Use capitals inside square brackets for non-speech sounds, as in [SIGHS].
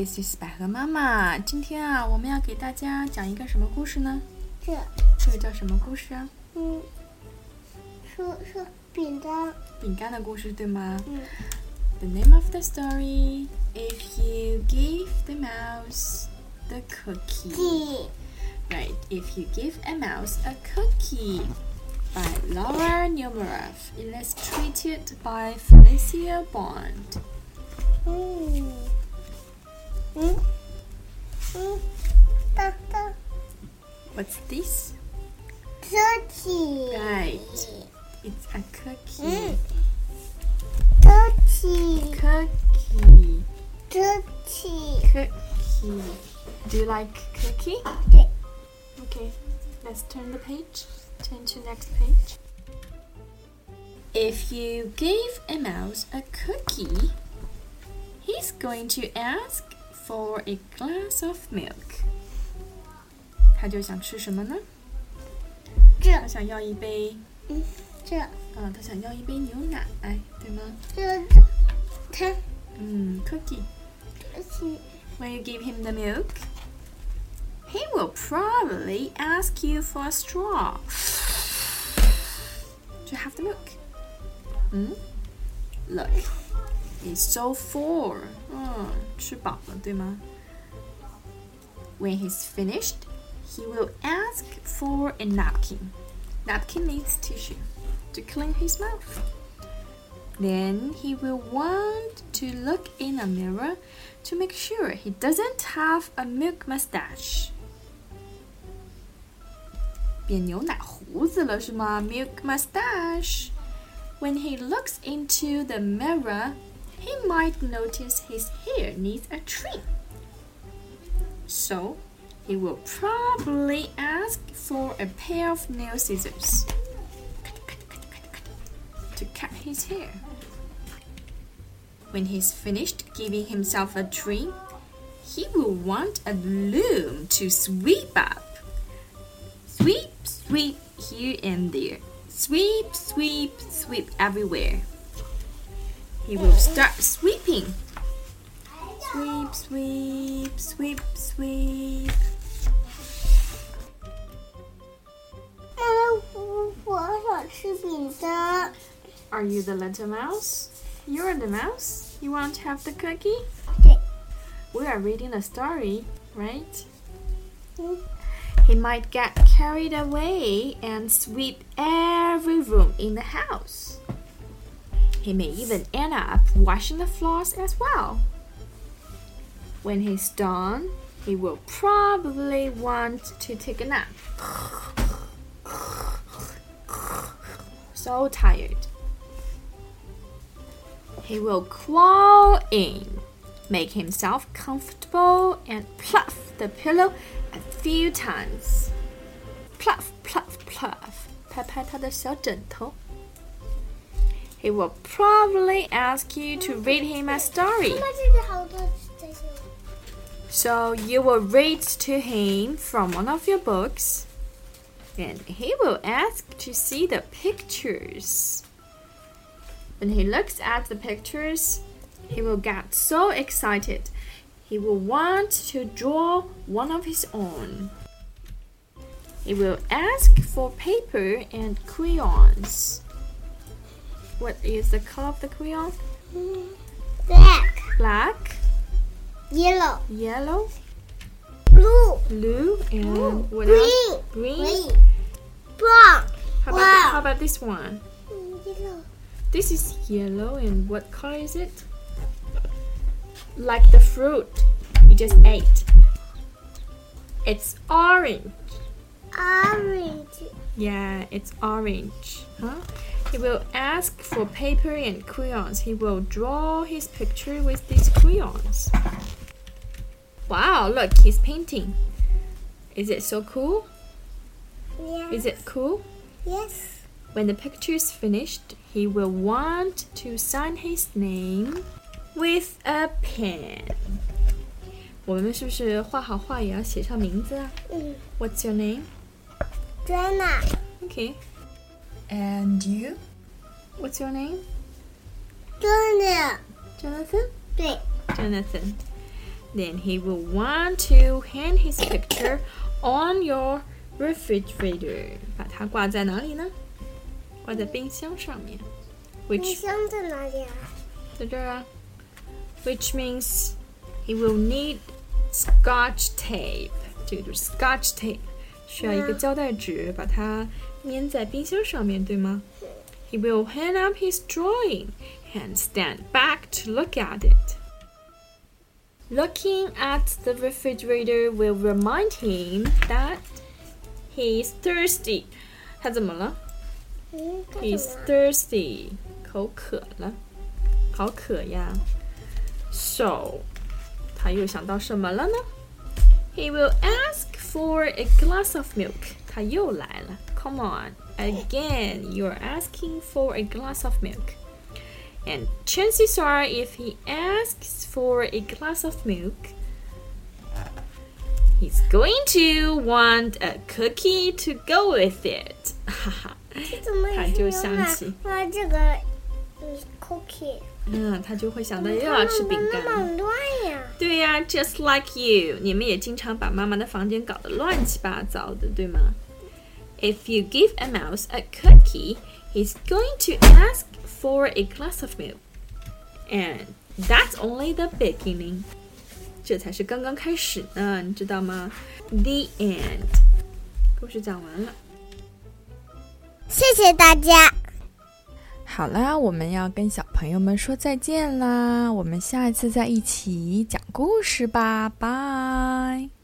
This is 百合妈妈。今天啊，我们要给大家讲一个什么故事呢？这，这个叫什么故事啊？嗯，说说饼干，饼干的故事，对吗嗯？The name of the story: If you give the mouse the cookie. 鸡， Right. If you give a mouse a cookie. By Laura Numeroff, illustrated by Felicia Bond. 嗯嗯嗯，大大 What's this? Cookie. Right. It's a cookie. Cookie. Cookie. Cookie. Cookie. Do you like cookie? Okay. Okay. Let's turn the page. Turn to next page. If you give a mouse a cookie, he's going to ask for a glass of milk. 他就想吃什么呢？这他想要一杯，嗯这啊，他想要一杯牛奶，对吗？这这，它嗯，cookie。车起， When you give him the milk, he will probably ask you for a straw [SIGHS] to have the milk. Hmm? Look, he's so full. 嗯，吃饱了，对吗？When he's finished, he will ask for a napkin. Napkin means tissue to clean his mouth. Then he will want to look in a mirror to make sure he doesn't have a milk mustache. 变牛奶胡子了是吗？Milk mustache. When he looks into the mirror, he might notice his hair needs a trim. So, he will probably ask for a pair of nail scissors to cut his hair. When he's finished giving himself a trim, he will want a loom to sweep up. Sweep, sweep here and there. Sweep, sweep, sweep everywhere he will start sweeping. Sweep, sweep, sweep, sweep. Are you the little mouse? You're the mouse? You want to have the cookie? Okay. We are reading a story, right? Mm-hmm. He might get carried away and sweep every room in the house. He may even end up washing the floors as well. When he's done, he will probably want to take a nap. So tired. He will crawl in, make himself comfortable, and pluff the pillow a few times. Pluff, pluff, pluff. 拍拍他的小枕头。 he will probably ask you to read him a story. So you will read to him from one of your books, and he will ask to see the pictures. When he looks at the pictures, he will get so excited. He will want to draw one of his own. He will ask for paper and crayons. What is the color of the crayon? Black. Black, yellow yellow, blue blue, and what green else? Green. green brown How about, Wow. how about this one? Yellow This is yellow, and what color is it? Like the fruit you just ate. It's orange. orange Yeah, it's orange. Huh? He will ask for paper and crayons. He will draw his picture with these crayons. Wow, look, he's painting. Is it so cool? yes Is it cool? yes When the picture is finished, he will want to sign his name with a pen. 我们是不是画好画也要写上名字啊嗯 What's your name? Jenna Okay. And you? What's your name? Jenna Jonathan? 对 Jonathan. then he will want to hang his picture on your refrigerator. 把它挂在哪里呢？挂在冰箱上面。冰 Which 箱在哪里啊？在这儿啊。Which means he will need scotch tape. 这个就是 scotch tape， 需要一个胶带纸把它粘在冰箱上面，对吗？He will hang up his drawing and stand back to look at it. Looking at the refrigerator will remind him that he is thirsty. 他怎么了嗯，干 He's 什么？ thirsty. 口渴了，好渴呀。So，他又想到什么了呢？He will ask for a glass of milk. 他又来了。Come on, again, you're asking for a glass of milk. And chances are, if he asks for a glass of milk, he's going to want a cookie to go with it. 哈哈。这怎么也他就是牛奶想起哇，这个嗯，cookie，嗯，他就会想到又要吃饼那干。 么乱呀。对呀、j u s t like you，你们也经常把妈妈的房间搞得乱七八糟的，对吗？If you give a mouse a cookie, he's going to ask for a glass of milk, and that's only the beginning. 这才是刚刚开始呢，你知道吗？The end，故事讲完了。谢谢大家。好啦，我们要跟小朋友们说再见啦！我们下一次再一起讲 故事吧，拜。